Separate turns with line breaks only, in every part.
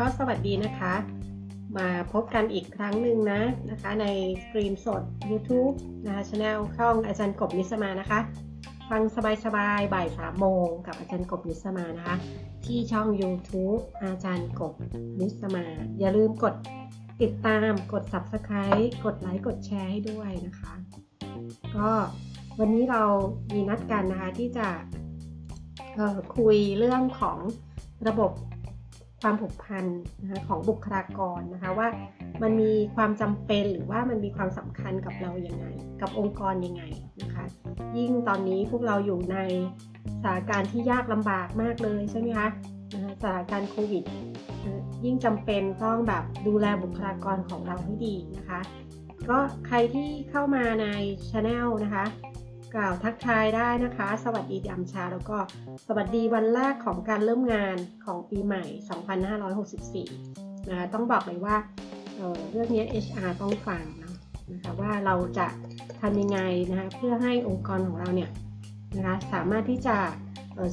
ก็สวัสดีนะคะ มาพบกันอีกครั้งหนึ่งนะนะคะใน stream สด YouTube นะคะช channel ช่องอาจารย์กบนิสมานะคะ ฟังสบายๆบ่ายสามโมงกับอาจารย์กบนิสมานะคะ ที่ช่อง YouTube อาจารย์กบนิสมา อย่าลืมกดติดตามกด Subscribe กดไลค์กดแชร์ให้ด้วยนะคะ ก็วันนี้เรามีนัดกันนะคะที่จะคุยเรื่องของระบบ ความผูกพันนะคะของบุคลากรนะคะว่ามันมีความจำเป็นหรือว่ามันมีความสำคัญกับเราอย่างไง กับองค์กรยังไงนะคะ ยิ่งตอนนี้พวกเราอยู่ในสถานการณ์ที่ยากลำบากมากเลยใช่ไหมคะสถานการณ์โควิดยิ่งจำเป็นต้องแบบดูแลบุคลากรของเราให้ดีนะคะ ก็ใครที่เข้ามาในช anel นะคะ กล่าวทักทายได้นะคะ สวัสดียามเช้าแล้วก็สวัสดีวันแรกของการเริ่มงานของปีใหม่ 2564 นะคะต้องบอกเลยว่าเเรื่องนี้ HR ต้องฟังนะนะคะว่าเราจะทำยังไงนะคะเพื่อให้องค์กรของเราเนี่ยนะคะสามารถที่จะ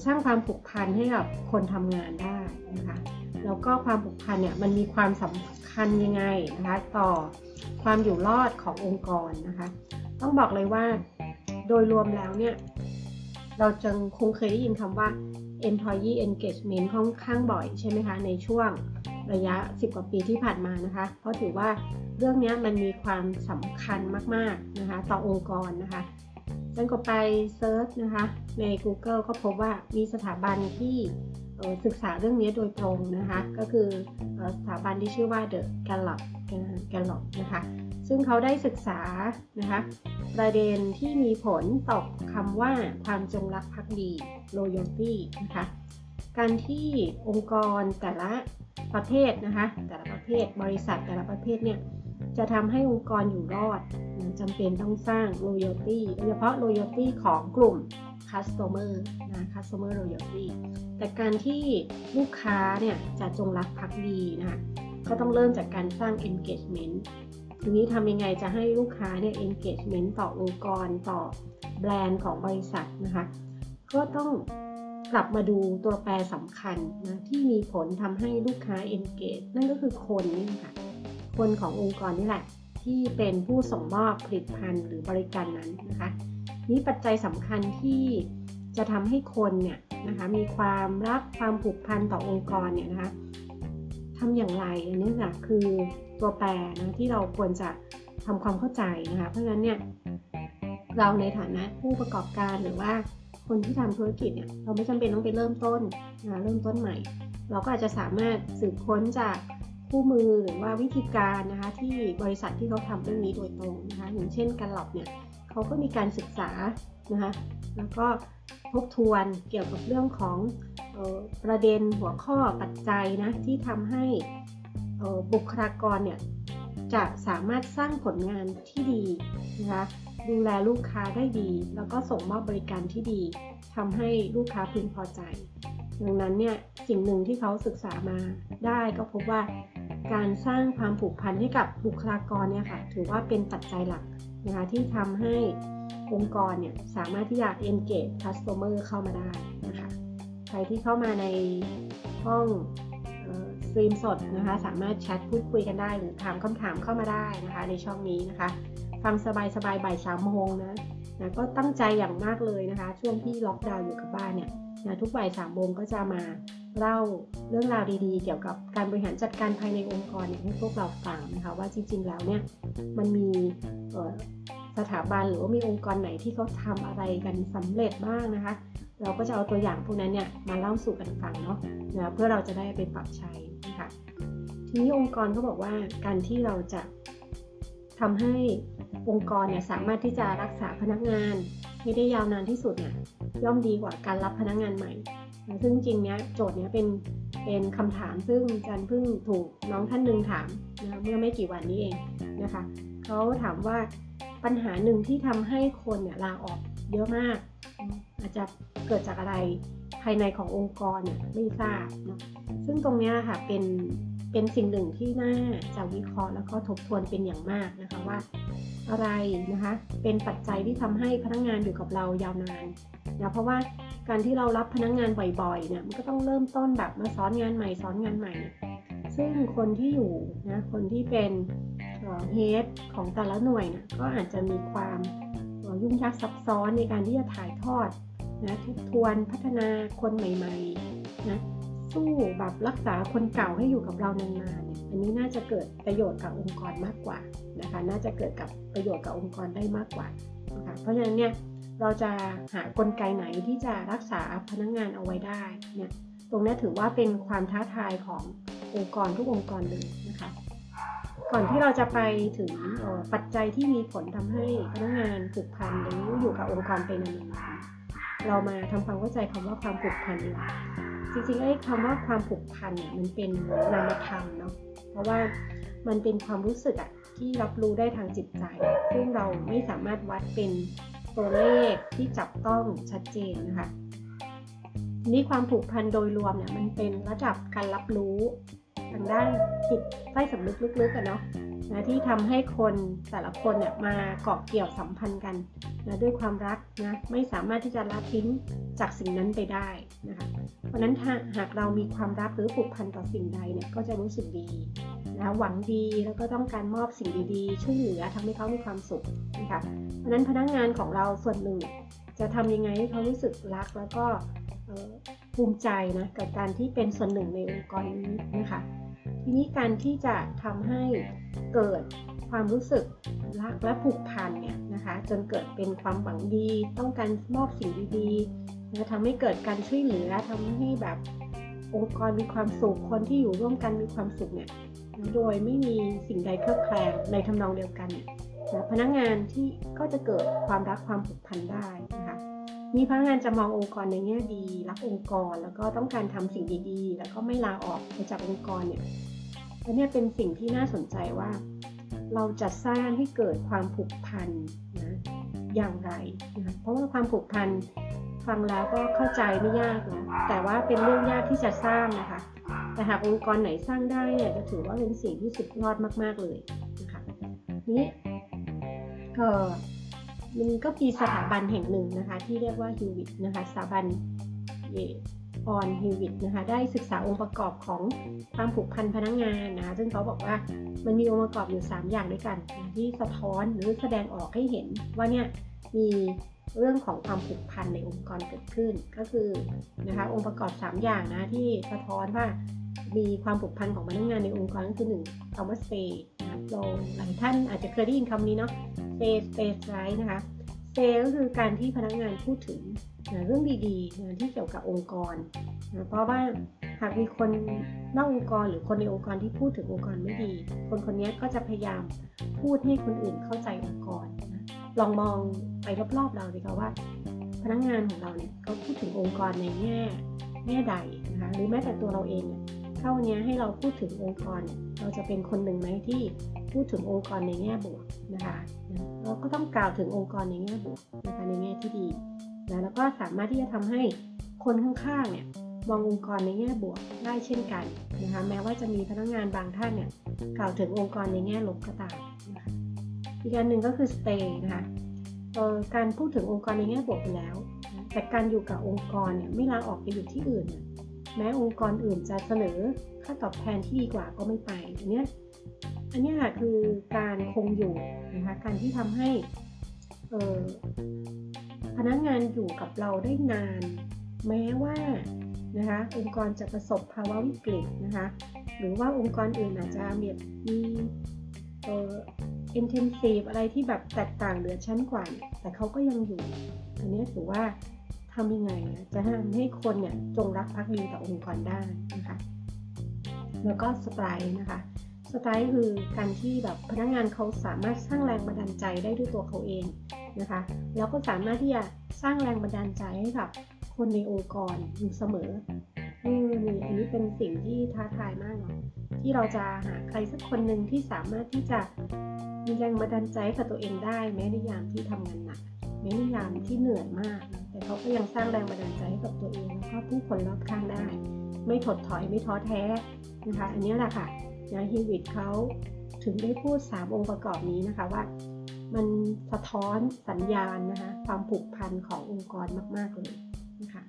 สร้างความผูกพันให้กับคนทำงานได้นะคะแล้วก็ความผูกพันเนี่ยมันมีความสำคัญยังไงนะคะต่อความอยู่รอดขององค์กรนะคะ ต้องบอกเลยว่า โดยรวมแล้วเนี่ยเราจึงคงเคยได้ยินคำว่า employee engagement ค่อนข้างบ่อยใช่ไหมคะในช่วงระยะ 10 กว่าปีที่ผ่านมานะคะ เพราะถือว่าเรื่องนี้มันมีความสำคัญมากๆนะคะต่อองค์กรนะคะฉันก็ไปเซิร์ชนะคะใน Google ก็พบว่ามีสถาบันที่ศึกษาเรื่องนี้โดยตรงนะคะ ก็คือสถาบันที่ชื่อว่า The Gallup Gallup นะคะ ซึ่งเขาได้ศึกษานะคะประเด็นที่มีผลต่อคำว่าความจงรักภักดี loyalty นะคะการที่องค์กรแต่ละประเภทนะคะแต่ละประเภทบริษัทแต่ละประเภทเนี่ยจะทำให้องค์กรอยู่รอดจำเป็นต้องสร้าง loyalty โดยเฉพาะ loyalty ของกลุ่ม customer นะ customer loyalty แต่การที่ลูกค้าเนี่ยจะจงรักภักดีนะคะก็ต้องเริ่มจากการสร้าง engagement ทีนี้ทำยังไงจะให้ลูกค้าเนี่ย engagement ต่อองค์กรต่อแบรนด์ของบริษัทนะคะ ก็ต้องกลับมาดูตัวแปรสำคัญนะที่มีผลทำให้ลูกค้า engage นั่นก็คือคนนี่ค่ะ คนขององค์กรนี่แหละ ที่เป็นผู้ส่งมอบผลิตภัณฑ์หรือบริการนั้นนะคะนี้ปัจจัยสำคัญที่จะทำให้คนเนี่ยนะคะมีความรักความผูกพันต่อองค์กรเนี่ยนะคะทำอย่างไรอันนี้ค่ะคือ ตัวแปรนะที่เราควรจะทำความเข้าใจนะคะ เพราะฉะนั้นเนี่ยเราในฐานะผู้ประกอบการหรือว่าคนที่ทำธุรกิจเนี่ยเราไม่จำเป็นต้องไปเริ่มต้นนะเริ่มต้นใหม่ เราก็อาจจะสามารถสืบค้นจากคู่มือหรือว่าวิธีการนะคะที่บริษัทที่เขาทำเรื่องนี้โดยตรงนะคะอย่างเช่นการหลอบเนี่ยเขาก็มีการศึกษานะคะแล้วก็ทบทวนเกี่ยวกับเรื่องของออประเด็นหัวข้อปัจจัยนะที่ทำให้ บุคลากรเนี่ยจะสามารถสร้างผลงานที่ดีนะคะดูแลลูกค้าได้ดี แล้วก็ส่งมอบบริการที่ดีทำให้ลูกค้าพึงพอใจ ดังนั้นเนี่ยสิ่งหนึ่งที่เขาศึกษามาได้ก็พบว่าการสร้างความผูกพันให้กับบุคลากรเนี่ยค่ะถือว่าเป็นปัจจัยหลักนะคะที่ทำให้องค์กรเนี่ยสามารถที่จะ engage customer เข้ามาได้นะคะใครที่เข้ามาในห้อง ตรีมสดนะคะ สามารถแชทพูดคุยกันได้หรือถามคำถามเข้ามาได้นะคะ ในช่องนี้นะคะ ฟังสบายสบายบ่ายสามโมงนะนะก็ตั้งใจอย่างมากเลยนะคะ ช่วงที่ล็อกดาวน์อยู่กับบ้านเนี่ยนะทุกบ่ายสามโมงก็จะมาเล่าเรื่องราวดีๆ เกี่ยวกับการบริหารจัดการภายในองค์กรเนี่ยให้พวกเราฟังนะคะว่าจริง ๆ แล้วเนี่ยมันมีสถาบันหรือว่ามีองค์กรไหนที่เขาทาอะไรกันสำเร็จบ้างนะคะ เราก็จะเอาตัวอย่างพวกนั้นเนี่ยมาเล่าสู่กันฟังเนาะนะเพื่อเราจะได้ไปปรับใช้ค่ะทีนี้องค์กรเขาบอกว่าการที่เราจะทำให้องค์กรเนี่ยสามารถที่จะรักษาพนักงานให้ได้ยาวนานที่สุดเนี่ยย่อมดีกว่าการรับพนักงานใหม่ ซึ่งจริงเนี้ยโจทย์เนี้ยเป็นเป็นคำถามซึ่งจันเพิ่งถูกน้องท่านหนึ่งถามนะเมื่อไม่กี่วันนี้เองนะคะเขาถามว่าปัญหาหนึ่งที่ทำให้คนเนี่ยลาออกเยอะมาก อาจจะเกิดจากอะไรภายในขององค์กรเนี่ยไม่ทราบนะซึ่งตรงนี้ค่ะเป็นเป็นสิ่งหนึ่งที่น่าจะวิเคราะห์แล้วก็ทบทวนเป็นอย่างมากนะคะว่า อะไรนะคะเป็นปัจจัยที่ทำให้พนักงงานอยู่กับเรายาวนานนะเพราะว่าการที่เรารับพนักงงานบ่อยๆเนี่ยมันก็ต้องเริ่มต้นแบบมาสอนงานใหม่สอนงานใหม่ ซึ่งคนที่อยู่นะคนที่เป็นเฮดของแต่ละหน่วยนะก็อาจจะมีความยุ่งยากซับซ้อนในการที่จะถ่ายทอด นะทบทวนพัฒนาคนใหม่ๆนะสู้แบบรักษาคนเก่าให้อยู่กับเรานานๆเนี่ยอันนี้น่าจะเกิดประโยชน์กับองค์กรมากกว่านะคะน่าจะเกิดกับประโยชน์กับองค์กรได้มากกว่านะคะเพราะฉะนั้นเนี่ยเราจะหากลไกไหนที่จะรักษาพนักงงานเอาไว้ได้เนี่ยตรงนี้ถือว่าเป็นความท้าทายขององค์กรทุกองค์กรเลยนะคะก่อนที่เราจะไปถึงปัจจัยที่มีผลทำให้พนักงานผูกพันหรืออยู่กับองค์กรไปนานๆ เรามาทำความเข้าใจคำว่าความผูกพันดีกว่าจริงๆไอ้คำว่าความผูกพันเนี่ยมันเป็นนามธรรมเนาะเพราะว่ามันเป็นความรู้สึกอะที่รับรู้ได้ทางจิตใจ ซึ่งเราไม่สามารถวัดเป็นตัวเลขที่จับต้องชัดเจนนะคะนี่ความผูกพันโดยรวมเนี่ยมันเป็นระดับการรับรู้ทางด้านจิตใต้สำนึกลึกๆกันเนาะ นะที่ทำให้คนแต่ละคนเนี่ยมาเกาะเกี่ยวสัมพันธ์กันนะด้วยความรักนะไม่สามารถที่จะละทิ้งจากสิ่งนั้นไปได้นะคะเพราะนั้นถ้าหากเรามีความรักหรือผูกพันต่อสิ่งใดเนี่ยก็จะรู้สึกดีนะหวังดีแล้วก็ต้องการมอบสิ่งดีๆช่วยเหลือทำให้เขามีความสุขนะคะเพราะนั้นพนักงงานของเราส่วนหนึ่ง จะทำยังไงให้เขารู้สึกรักแล้วก็ภูมิใจนะกับการที่เป็นส่วนหนึ่งในองค์กรนี้นะคะ ทีนี้การที่จะทำให้เกิดความรู้สึกรักและผูกพันเนี่ยนะคะจนเกิดเป็นความหวังดี ต้องการมอบสิ่งดีๆจะทำให้เกิดการช่วยเหลือทำให้แบบองค์กรมีความสุขคนที่อยู่ร่วมกันมีความสุขเนี่ยโดยไม่มีสิ่งใดเครือบแคลงในทำนองเดียวกันนี่พนักงานที่ก็จะเกิดความรักความผูกพันได้ นะคะมีพนักงานจะมององค์กรในแง่ดี รักองค์กรแล้วก็ต้องการทำสิ่งดีๆ แล้วก็ไม่ลาออกไปจากองค์กรเนี่ยอันนี้เป็นสิ่งที่น่าสนใจว่า เราจะสร้างให้เกิดความผูกพันนะอย่างไรนะเพราะว่าความผูกพันฟังแล้วก็เข้าใจไม่ยากนะแต่ว่าเป็นเรื่องยากที่จะสร้างนะคะ แต่หากองค์กรไหนสร้างได้เนี่ยจะถือว่าเป็นสิ่งที่สุดยอดมาก ๆเลยนะคะนี้ก็ มันก็มีสถาบันแห่งหนึ่งนะคะที่เรียกว่าฮิวิตนะคะสถาบันเออนฮิวิตนะคะได้ศึกษาองค์ประกอบของความผูกพันพนักงงานนะคะซึ่งเขาบอกว่ามันมีองค์ประกอบอยู่ 3 อย่างด้วยกันนะที่สะท้อนหรือแสดงออกให้เห็นว่าเนี่ยมี เรื่องของความผูกพันในองค์กรเกิดขึ้น ก็คือนะคะองค์ประกอบ 3 อย่างนะที่สะท้อนว่ามีความผูกพันของพนักงงานในองค์กรก็คือหนึ่งคำว่าเซนะโลหลายท่านอาจจะเคยได้ยินคำนี้เนาะเซสเปซไรนะคะเซก็คือการที่พนักงานพูดถึงนะเรื่องดีๆนะที่เกี่ยวกับองค์กรนะเพราะว่าหากมีคนนอกองค์กรหรือคนในองค์กรที่พูดถึงองค์กรไม่ดี คนคนนี้ก็จะพยายามพูดให้คนอื่นเข้าใจองค์กรนะ ลองมองไปรอบๆเราดีกว่าว่า พนักงานของเราเนี่ยเขาพูดถึงองค์กรในแง่แง่ใดนะคะหรือแม้แต่ตัวเราเองเนี่ยถ้าวันนี้ให้เราพูดถึงองค์กร เราจะเป็นคนหนึ่งไหมที่พูดถึงองค์กรในแง่บวกนะคะเราก็ต้องกล่าวถึงองค์กรในแง่บวกนะคะในแง่ที่ดีนะแล้วก็สามารถที่จะทำให้คนข้างๆเนี่ยมององค์กรในแง่บวกได้เช่นกันนะคะแม้ว่าจะมีพนักงานบางท่านเนี่ยกล่าวถึงองค์กรในแง่ลบก็ตามนะคะ อีกอันหนึ่งก็คือ stay นะคะการพูดถึงองค์กรในแง่บวกไปแล้ว แต่การอยู่กับองค์กรเนี่ยไม่ลาออกไปอยู่ที่อื่น แม้องค์กรอื่นจะเสนอค่าตอบแทนที่ดีกว่าก็ไม่ไปอันนี้อันนี้ค่ะคือการคงอยู่นะคะการที่ทำให้พนักงานอยู่กับเราได้นาน แม้ว่านะคะองค์กรจะประสบภาวะวิกฤตนะคะหรือว่าองค์กรอื่นอาจจะมีมี intensive อะไรที่แบบแตกต่างเหลือชั้นกว่า แต่เขาก็ยังอยู่ อันนี้ถือว่าทำยังไงจะทำให้คนเนี่ยจงรักภักดีต่อองค์กรได้นะคะ แล้วก็สไตล์นะคะสไตล์คือการที่แบบพนักงานเขาสามารถสร้างแรงบันดาลใจได้ด้วยตัวเขาเองนะคะ แล้วก็สามารถที่จะสร้างแรงบันดาลใจให้กับคนในองค์กรอยู่เสมอนี่นี่อันนี้เป็นสิ่งที่ท้าทายมากเนาะที่เราจะหาใครสักคนหนึ่งที่สามารถที่จะ มีแรงบันดาลใจกับตัวเองได้ แม้ในยามที่ทำงานหนักแม้ในยามที่เหนื่อยมาก แต่เขาก็ยังสร้างแรงบันดาลใจให้กับตัวเองแล้วก็ผู้คนรอบข้างได้ ไม่ถดถอยไม่ท้อแท้นะคะอันนี้แหละค่ะนะฮิวิตเขาถึงได้พูด 3 องค์ประกอบนี้นะคะว่ามันสะท้อนสัญญาณนะคะความผูกพันขององค์กรมาก ๆ เลยนะคะ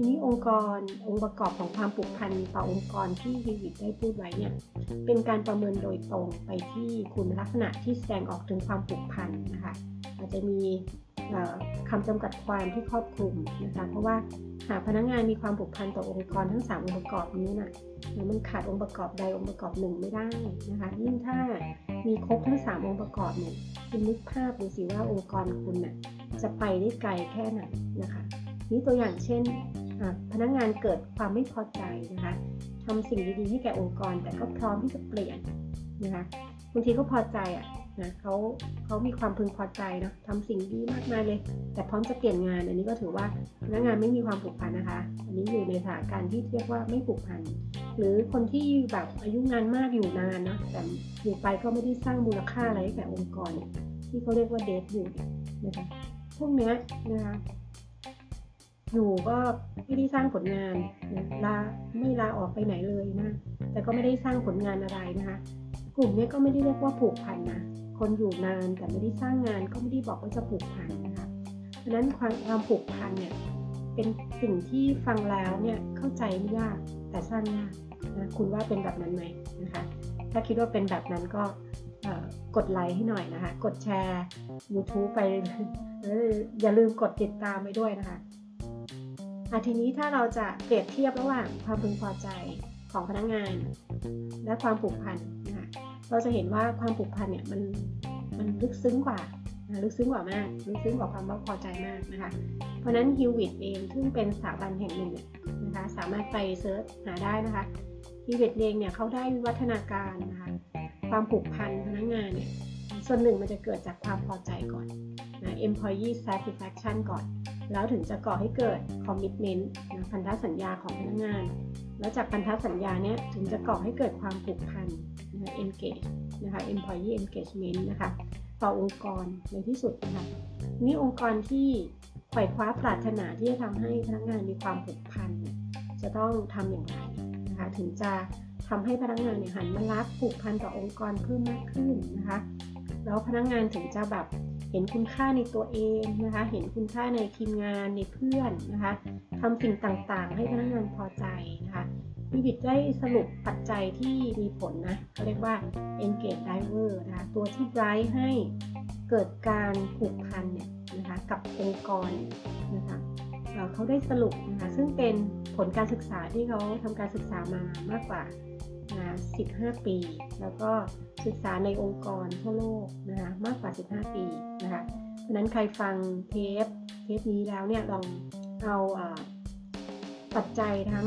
ทีนี้องค์กรองค์ประกอบของความผูกพันต่อองค์กรที่ฮิวิตได้พูดไว้เนี่ยเป็นการประเมินโดยตรงไปที่คุณลักษณะที่แสดงออกถึงความผูกพันนะคะอาจจะมีคำจำกัดความที่ครอบคลุมนะคะเพราะว่าหากพนักงงานมีความผูกพันต่อองค์กรทั้ง 3 องค์ประกอบนี้นะ่ะมันขาดองค์ประกอบใดองค์ประกอบหนึ่งไม่ได้นะคะยิ่งถ้ามีครบทั้ง 3 องค์ประกอบเนี่ยคุณนึกภาพดูสิว่าองค์กรคุณนะ่ะจะไปได้ไกลแค่ไหนนะคะนี่ตัวอย่างเช่น พนักงงานเกิดความไม่พอใจนะคะทำสิ่งดีๆให้แก่องค์กร แต่ก็พร้อมที่จะเปลี่ยนนะคะบางทีก็พอใจอะนะเขาเขามีความพึงพอใจเนาะทำสิ่งดีมากมายเลย แต่พร้อมจะเปลี่ยนงาน อันนี้ก็ถือว่าพนักงานไม่มีความผูกพันนะคะ อันนี้อยู่ในสถานการณ์ที่เรียกว่าไม่ผูกพัน หรือคนที่แบบอายุงานมากอยู่นานเนาะแต่อยู่ไปก็ไม่ได้สร้างมูลค่าอะไรให้แก่องค์กร ที่เขาเรียกว่าเดทอยู่นะคะพวกนี้นะคะ อยู่ก็ไม่ได้สร้างผลงานลาไม่ลาออกไปไหนเลยนะแต่ก็ไม่ได้สร้างผลงานอะไรนะคะ กลุ่มนี้ก็ไม่ได้เรียกว่าผูกพันนะคนอยู่นานแต่ไม่ได้สร้างงานก็ไม่ได้บอกว่าจะผูกพันนะคะเพราะนั้นความความผูกพันเนี่ยเป็นสิ่งที่ฟังแล้วเนี่ยเข้าใจไม่ยากแต่สร้างยากนะคุณว่าเป็นแบบนั้นไหมนะคะ ถ้าคิดว่าเป็นแบบนั้นก็กดไลค์ให้หน่อยนะคะ กดแชร์ YouTube ไปอย่าลืมกดติดตามไปด้วยนะคะ อาทีนี้ถ้าเราจะเปรียบเทียบระหว่างความพึงพอใจของพนักงงาน และความผูกพันนะคะเราจะเห็นว่าความผูกพันเนี่ยมันมันลึกซึ้งกว่าลึกซึ้งกว่ามากลึกซึ้งกว่าความพอใจมากนะคะ เพราะนั้นฮิววิตเองซึ่งเป็นสถาบันแห่งหนึ่งนะคะสามารถไปเซิร์ชหาได้นะคะฮิววิตเองเนี่ยเขาได้วิวัฒนาการนะคะความผูกพันพนักงานเนี่ยส่วนหนึ่งมันจะเกิดจากความพอใจก่อนนะ employee satisfaction ก่อน แล้วถึงจะก่อให้เกิด commitment นะพันธสัญญาของพนักงาน แล้วจากพันธสัญญาเนี้ยถึงจะก่อให้เกิดความผูกพันนะ engage นะคะ employee engagement นะคะต่อองค์กรในที่สุดนะคะนี่องค์กรที่ไขว่คว้าปรารถนาที่จะทำให้พนักงานมีความผูกพันจะต้องทำอย่างไรนะคะถึงจะทำให้พนักงานเนี่ยหันมารักผูกพันต่อองค์กรเพิ่มมากขึ้นนะคะแล้วพนักงานถึงจะแบบ เห็นคุณค่าในตัวเองนะคะ เห็นคุณค่าในทีมงานในเพื่อนนะคะทำสิ่งต่างๆ ให้พนักงานพอใจนะคะพี่บิดได้สรุปปัจจัยที่มีผลนะเขาเรียกว่า engage driver นะคะตัวที่ drive ให้เกิดการผูกพันเนี่ยนะคะกับองค์กรนะคะเขาได้สรุปนะคะซึ่งเป็นผลการศึกษาที่เขาทำการศึกษามามากกว่า นะ15 ปี แล้วก็ศึกษาในองค์กรทั่วโลกนะคะมากกว่า 15 ปีนะคะเพราะนั้นใครฟังเทปเทปนี้แล้วเนี่ยลองเอาปัจจัยทั้ง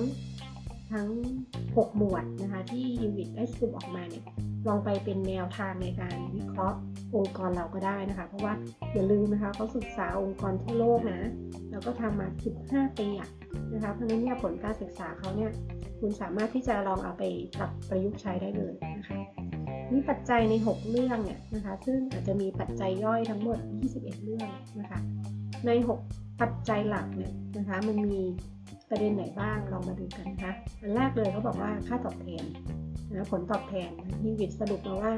ทั้ง 6 หมวดนะคะที่ยูวิตได้สรุปออกมาเนี่ยลองไปเป็นแนวทางในการวิเคราะห์องค์กรเราก็ได้นะคะ เพราะว่าอย่าลืมนะคะเขาศึกษาองค์กรทั่วโลกนะแล้วก็ทำมา 15 ปีอะนะคะเพราะฉะนั้นเนี่ยผลการศึกษาเขาเนี่ย คุณสามารถที่จะลองเอาไปปรับประยุกต์ใช้ได้เลยนะคะนี่ปัจจัยใน 6 เรื่องเนี่ยนะคะซึ่งอาจจะมีปัจจัยย่อยทั้งหมด 21 เรื่องนะคะใน 6 ปัจจัยหลักเนี่ยนะคะมันมีประเด็นไหนบ้างลองมาดูกันนะคะอันแรกเลยเขาบอกว่าค่าตอบแทนนะผลตอบแทนที่วิทสรุปมาว่า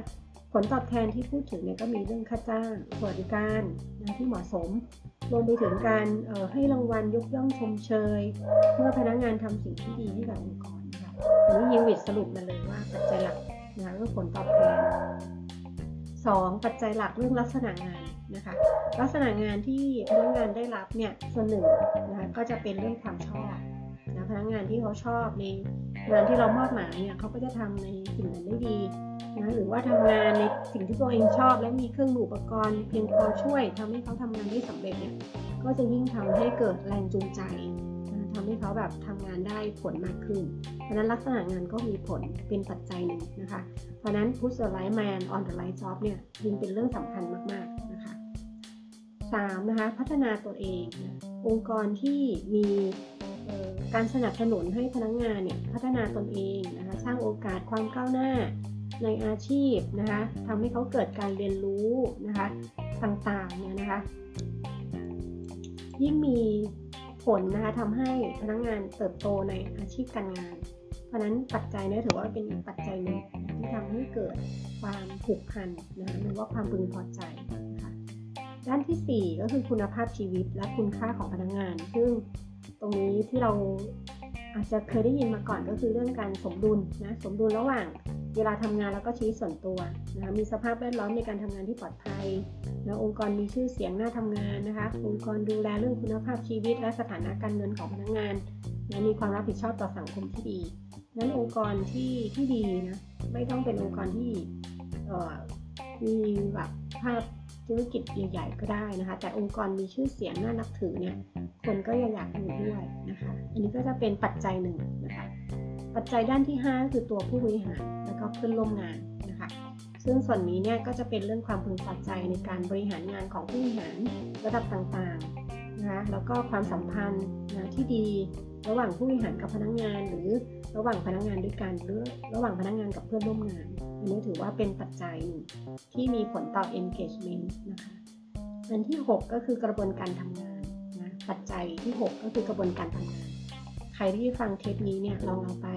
ผลตอบแทนที่พูดถึงเนี่ยก็มีเรื่องค่าจ้างสวัสดิการนะที่เหมาะสม รวมไปถึงการให้รางวัลยกย่องชมเชย เมื่อพนักงานทำสิ่งที่ดีให้กับองค์กรนะคะอันนี้ยิงวิทสรุปมาเลยว่าปัจจัยหลักนะก็ผลตอบแทน 2. ปัจจัยหลักเรื่องลักษณะงานนะคะลักษณะงานที่พนักงานได้รับเนี่ยส่วนหนึ่งนะคะก็จะเป็นเรื่องความชอบนะพนักงานที่เขาชอบใน งานที่เรามอบหมายเนี่ยเขาก็จะทำในสิ่งนั้นได้ดีนะหรือว่าทำงานในสิ่งที่ตัวเองชอบ และมีเครื่องมืออุปกรณ์เพียงพอช่วยทำให้เขาทำงานได้สำเร็จเนี่ยก็จะยิ่งทำให้เกิดแรงจูงใจนะทำให้เขาแบบทำงานได้ผลมากขึ้น เพราะนั้นลักษณะงานก็มีผลเป็นปัจจัยหนึ่งนะคะ เพราะนั้น put the right man on the right job เนี่ยยิ่งเป็นเรื่องสำคัญมากๆนะคะ 3 นะคะพัฒนาตัวเอง องค์กรที่มี การสนับสนุนให้พนักงงานเนี่ยพัฒนาตนเองนะคะสร้างโอกาสความก้าวหน้าในอาชีพนะคะทำให้เขาเกิดการเรียนรู้นะคะต่างๆเนี่ยนะคะ ยิ่งมีผลนะคะทำให้พนักงงานเติบโตในอาชีพการงาน เพราะนั้นปัจจัยนี้ถือว่าเป็นอีกปัจจัยหนึ่งที่ทำให้เกิดความผูกพันนะคะหรือว่าความพึงพอใจนะคะด้านที่ 4 ก็คือคุณภาพชีวิตและคุณค่าของพนักงงาน ซึ่ง รงนี้ที่เราอาจจะเคยได้ยินมาก่อนก็คือเรื่องการสมดุลนะสมดุลระหว่างเวลาทำงานแล้วก็ชีวิตส่วนตัวนะมีสภาพแวดล้อมในการทำงานที่ปลอดภัยนะองค์กรมีชื่อเสียงน่าทำงานนะคะองค์กรดูแลเรื่องคุณภาพชีวิต และสถานะการเงินของพนักงานนะมีความรับผิดชอบต่อสังคมที่ดี นั้นองค์กรที่ที่ดีนะไม่ต้องเป็นองค์กรที่มีแบบภาพธุรกิจใหญ่ๆก็ได้นะคะ แต่องค์กรมีชื่อเสียงน่านับถือเนี่ย คนก็ยังอยากอยู่ด้วยนะคะ อันนี้ก็จะเป็นปัจจัยหนึ่งนะคะ ปัจจัยด้านที่ 5 คือตัวผู้บริหารแล้วก็เพื่อนร่วมงานนะคะ ซึ่งส่วนนี้เนี่ยก็จะเป็นเรื่องความพึงพอใจในการบริหารงานของผู้บริหารระดับต่างๆนะคะ แล้วก็ความสัมพันธ์นะที่ดีระหว่างผู้บริหารกับพนักงงาน หรือระหว่างพนักงงานด้วยกันหรือระหว่างพนักงงานกับเพื่อนร่วมงานอันนี้ถือว่าเป็นปัจจัยที่มีผลต่อ engagement นะคะ อันที่ 6 ก็คือกระบวนการทำงาน ปัจจัยที่ 6 ก็คือกระบวนการทำงาน ใครที่ฟังเทปนี้เนี่ยลองเอาไป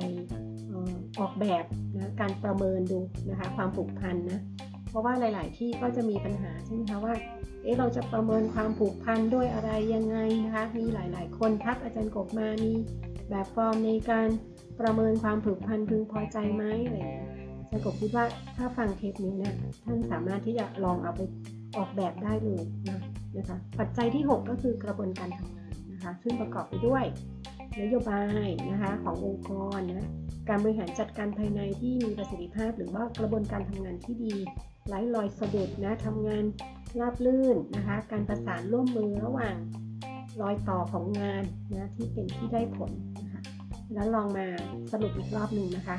ออกแบบนะการประเมินดูนะคะความผูกพันนะเพราะว่าหลาย ๆ ที่ก็จะมีปัญหาใช่ไหมคะว่าเอ๊ะเราจะประเมินความผูกพันด้วยอะไรยังไงนะคะมีหลาย ๆ คนทักอาจารย์กบมามีแบบฟอร์มในการประเมินความผูกพันพึงพอใจไหมอะไรอย่างเงี้ยอาจารย์กบคิดว่าถ้าฟังเทปนี้เนี่ยท่านสามารถที่จะลองเอาไปออกแบบได้เลยนะ นะคะปัจจัยที่ 6 ก็คือกระบวนการทำงานนะคะซึ่งประกอบไปด้วย นโยบายนะคะขององค์กรนะการบริหารจัดการภายในที่มีประสิทธิภาพ หรือว่ากระบวนการทำงานที่ดีไร้รอยสะดุดนะทำงานราบลื่นนะคะการประสานร่วมมือระหว่างรอยต่อของงานนะที่เป็นที่ได้ผลนะคะแล้วลองมาสรุปอีกรอบหนึ่งนะคะ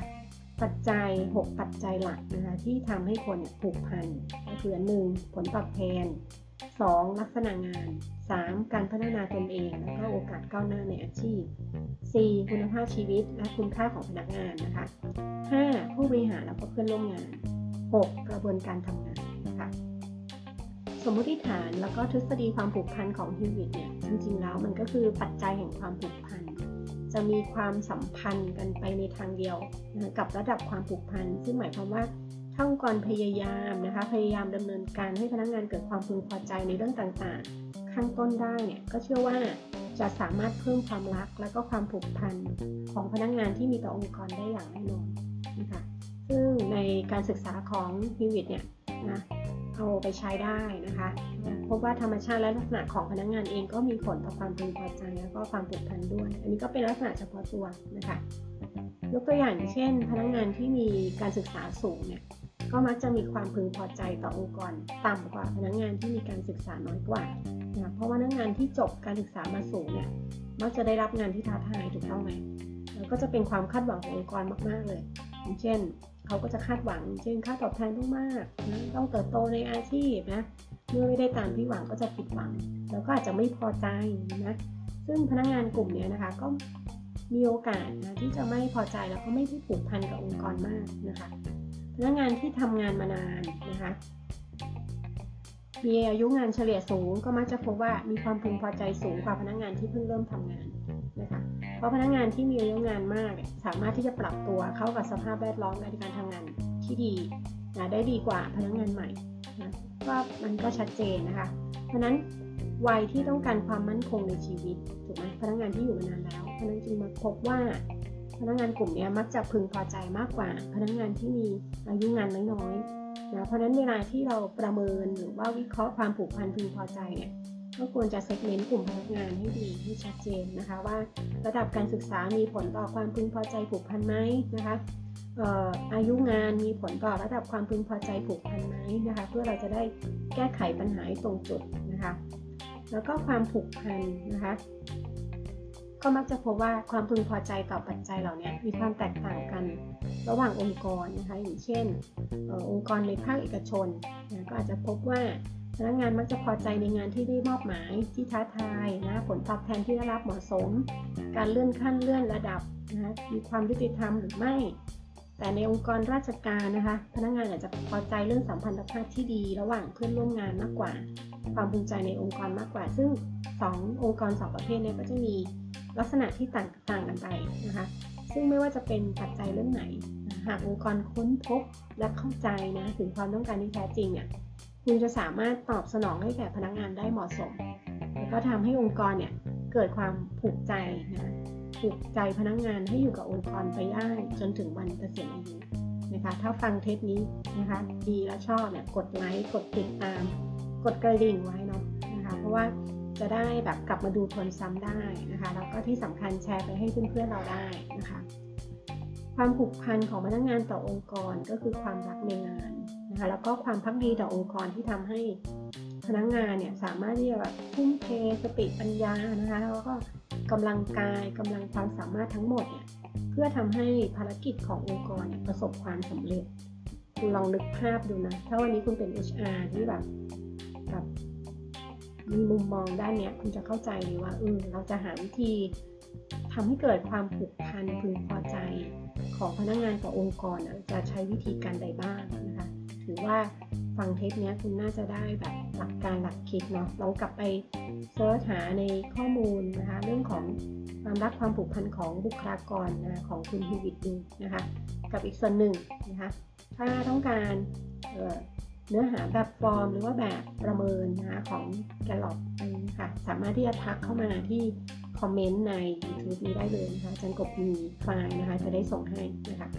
ปัจจัย 6 ปัจจัยหลักนะคะที่ทำให้คนผูกพันก็คือหนึ่งผลตอบแทน 2. ลักษณะงาน 3. การพัฒนาตนเอง และก็โอกาสก้าวหน้าในอาชีพ 4. คุณภาพชีวิต และคุณค่าของพนักงานนะคะ 5. ผู้บริหารแล้วก็เพื่อนร่วมงาน 6. กระบวนการทำงานนะคะสมมติฐานแล้วก็ทฤษฎีความผูกพันของฮิวิตเนี่ยจริงๆแล้วมันก็คือปัจจัยแห่งความผูกพันจะมีความสัมพันธ์กันไปในทางเดียวนะกับระดับความผูกพันซึ่งหมายความว่า ถ้าองค์กรพยายามนะคะ พยายามดำเนินการให้พนักงงานเกิดความพึงพอใจในเรื่องต่างๆ ข้างต้นได้เนี่ยก็เชื่อว่าจะสามารถเพิ่มความรักและก็ความผูกพันของพนักงงานที่มีต่อองค์กรได้อย่างแน่นอนนะคะซึ่งในการศึกษาของฮิวิตเนี่ยนะเอาไปใช้ได้นะคะพบว่าธรรมชาติและลักษณะของพนักงงานเองก็มีผลต่อความพึงพอใจแล้วก็ความผูกพันด้วย อันนี้ก็เป็นลักษณะเฉพาะตัวนะคะยกตัวอย่างเช่น พนักงงานที่มีการศึกษาสูงเนี่ย ก็มักจะมีความพึงพอใจต่อองค์กรต่ำกว่าพนักงานที่มีการศึกษาน้อยกว่านะเพราะว่านักงานที่จบการศึกษามาสูงเนี่ยมักจะได้รับงานที่ท้าทายถูกต้องไหมแล้วก็จะเป็นความคาดหวังขององค์กรมาก ๆ เลยอย่างเช่นเขาก็จะคาดหวัง เช่นค่าตอบแทนต้องมากนะต้องเติบโตในอาชีพนะเมื่อไม่ได้ตามที่หวังก็จะผิดหวัง แล้วก็อาจจะไม่พอใจนะซึ่งพนักงานกลุ่มนี้นะคะก็มีโอกาสนะที่จะไม่พอใจแล้วก็ไม่ได้ผูกพันกับองค์กรมากนะคะ พนักงานที่ทำงานมานานนะคะมีอายุงานเฉลี่ยสูงก็มักจะพบว่ามีความพึงพอใจสูงกว่าพนักงานที่เพิ่งเริ่มทำงานนะคะ เพราะพนักงานที่มีอายุงานมากสามารถที่จะปรับตัวเข้ากับสภาพแวดล้อมในการทำงานที่ดีนะได้ดีกว่าพนักงานใหม่นะก็มันก็ชัดเจนนะคะ เพราะนั้นวัยที่ต้องการความมั่นคงในชีวิตถูกไหมพนักงานที่อยู่มานานแล้วเพราะนั้นจึงมาพบว่า พนักงานกลุ่มนี้มักจะพึงพอใจมากกว่า พนักงานที่มีอายุงานน้อยๆนะเพราะนั้นเวลาที่เราประเมินหรือว่าวิเคราะห์ความผูกพันพึงพอใจเนี่ยก็ควรจะเซกเมนต์กลุ่มพนักงานให้ดีให้ชัดเจนนะคะว่าระดับการศึกษามีผลต่อความพึงพอใจผูกพันไหมนะคะอายุงานมีผลต่อระดับความพึงพอใจผูกพันไหมนะคะเพื่อเราจะได้แก้ไขปัญหาตรงจุดนะคะ แล้วก็ความผูกพันนะคะ ก็มักจะพบว่าความพึงพอใจต่อปัจจัยเหล่านี้มีความแตกต่างกันระหว่างองค์กรนะคะอย่างเช่นอองค์กรในภาคเอกชนนะก็อาจจะพบว่าพนักงานมักจะพอใจในงานที่ได้มอบหมายที่ท้าทายนะผลตอบแทนที่ได้รับเหมาะสม การเลื่อนขั้นเลื่อนระดับนะมีความยุติธรรมหรือไม่ แต่ในองค์กรราชการนะคะ พนักงานอาจจะพอใจเรื่องสัมพันธภาพที่ดี ระหว่างเพื่อนร่วมงานมากกว่า ความภูมิใจในองค์กรมากกว่า ซึ่ง 2 องค์กร 2 ประเภทเนี้ก็จะมีลักษณะที่ต่างต่างกันไปนะคะ ซึ่งไม่ว่าจะเป็นปัจจัยเรื่องไหน หากองค์กรค้นพบและเข้าใจนะถึงความต้องการที่แท้จริงเนี่ยคุณจะสามารถตอบสนองให้แก่พนักงานได้เหมาะสม แล้วก็ทำให้องค์กรเนี่ยเเกิดความผูกใจนะ ผูกใจพนักงงานให้อยู่กับองค์กรไปได้จนถึงวันเกษียณอายุนะคะถ้าฟังเทปนี้นะคะดีและชอบเนี่ยกดไลค์กดติดตาม กดกระดิ่งไว้เนาะนะคะเพราะว่าจะได้แบบกลับมาดูทวนซ้ำได้นะคะแล้วก็ที่สำคัญแชร์ไปให้เพื่อนๆเราได้นะคะความผูกพันของพนักงงานต่อองค์กรก็คือความรักในงานนะคะแล้วก็ความพักดีต่อองค์กรที่ทำให้พนักงงานเนี่ยสามารถที่จะแบบทุ่มเทสติปัญญานะคะแล้วก็ กำลังกายกำลังความสามารถทั้งหมดเนี่ยเพื่อทำให้ภารกิจขององค์กรประสบความสำเร็จคุณลองนึกภาพดูนะ ถ้าวันนี้คุณเป็น HR ที่แบบแบบมีมุมมองด้านเนี้ย คุณจะเข้าใจเลยว่าเออเราจะหาวิธีทำให้เกิดความผูกพันพึงพอใจของพนักงงานต่อองค์กรจะใช้วิธีการใดบ้างนะคะถือว่า ฟังเทปนี้คุณน่าจะได้แบบหลักการหลักคิดเนาะลองกลับไปเซิร์ชหาในข้อมูลนะคะเรื่องของความรักความผูกพันของบุคลากรนะของคุณฮีวิตดูนะคะกับอีกส่วนหนึ่งนะคะถ้าต้องการเนื้อหาแบบฟอร์มหรือว่าแบบประเมินนะคะของแกลล็อกอะไรนี้ค่ะสามารถที่จะทักเข้ามาที่คอมเมนต์ใน YouTube นี้ได้เลยนะคะจันกบมีไฟล์นะคะจะได้ส่งให้นะคะ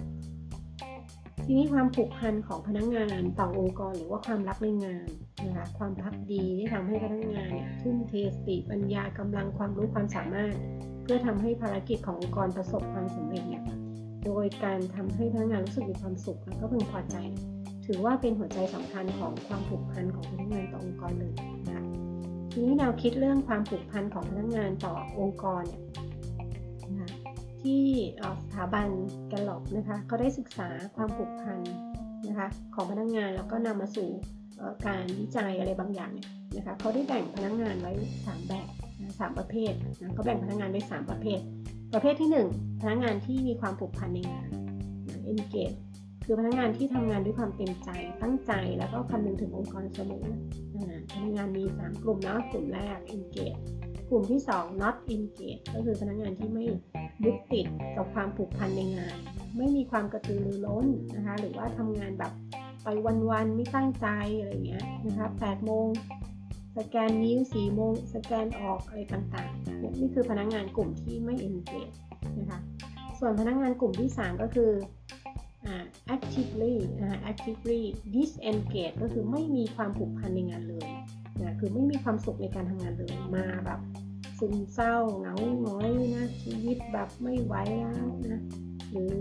ทีนี้ความผูกพันของพนักงงานต่อองค์กรหรือว่าความรักในงานนะคะความพักดีที่ทำให้พนักงงานเนี่ยทุ่มเทสติปัญญากำลังความรู้ความสามารถ เพื่อทำให้ภารกิจขององค์กรประสบความสำเร็จเนี่ยโดยการทำให้พนักงานรู้สึกมีความสุขแล้วก็พึงพอใจ ถือว่าเป็นหัวใจสำคัญของความผูกพันของพนักงานต่อองค์กรเลยนะคะทีนี้แนวคิดเรื่องความผูกพันของพนักงานต่อองค์กรเนี่ย ที่สถาบันแกลล็อกนะคะเขาได้ศึกษาความผูกพันนะคะของพนักงานแล้วก็นำมาสู่การวิจัยอะไรบางอย่างนะคะเขาได้แบ่งพนักงานไว้ 3 แบบสามประเภทนะเขาแบ่งพนักงานไว้ 3 ประเภท ประเภทที่ 1 พนักงานที่มีความผูกพันในงานนะ engage คือพนักงานที่ทำงานด้วยความเต็มใจตั้งใจแล้วก็คำนึงถึงองค์กรเสมอพนักงานมี 3 กลุ่มเนาะกลุ่มแรก engage กลุ่มที่ 2 not engaged ก็คือพนักงานที่ไม่ยึดติดกับความผูกพันในงาน ไม่มีความกระตือรือร้นนะคะ หรือว่าทำงานแบบไปวันๆไม่ตั้งใจอะไรเงี้ยนะคะ8โมงสแกนนิ้ว4โมงสแกนออกอะไรต่างๆเนี่ยนี่คือพนักงานกลุ่มที่ไม่ engage นะคะ ส่วนพนักงานกลุ่มที่ 3 ก็คือ actively actively disengage ก็คือไม่มีความผูกพันในงานเลยนะคือไม่มีความสุขในการทำงานเลยมาแบบ ซึมเศร้าเหงาหงอยนะชีวิตแบบไม่ไหวแล้วนะหรือ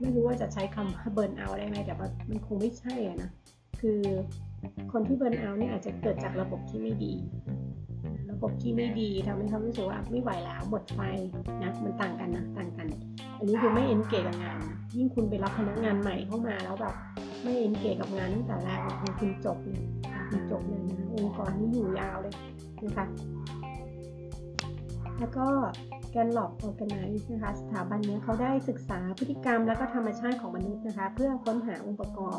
ไม่รู้ว่าจะใช้คำว่าเบิร์นเอาได้ไหมแต่ว่ามันคงไม่ใช่นะคือคนที่เบิร์นเอาเนี่ยอาจจะเกิดจากระบบที่ไม่ดี ระบบที่ไม่ดีทำให้เขารู้สึกว่าไม่ไหวแล้วหมดไฟนะมันต่างกันนะต่างกัน อันนี้คือไม่เอนเกจกับงานยิ่งคุณไปรับพนักงานใหม่เข้ามาแล้วแบบไม่ engage กับงานตั้งแต่แรกคือคุณจบเลยคุณจบเลยนะองค์กรนี้อยู่ยาวเลยนะคะ แล้วก็ Gallup Organize นะคะสถาบันนี้เขาได้ศึกษาพฤติกรรมและก็ธรรมชาติของมนุษย์นะคะ เพื่อค้นหาองค์ประกอบ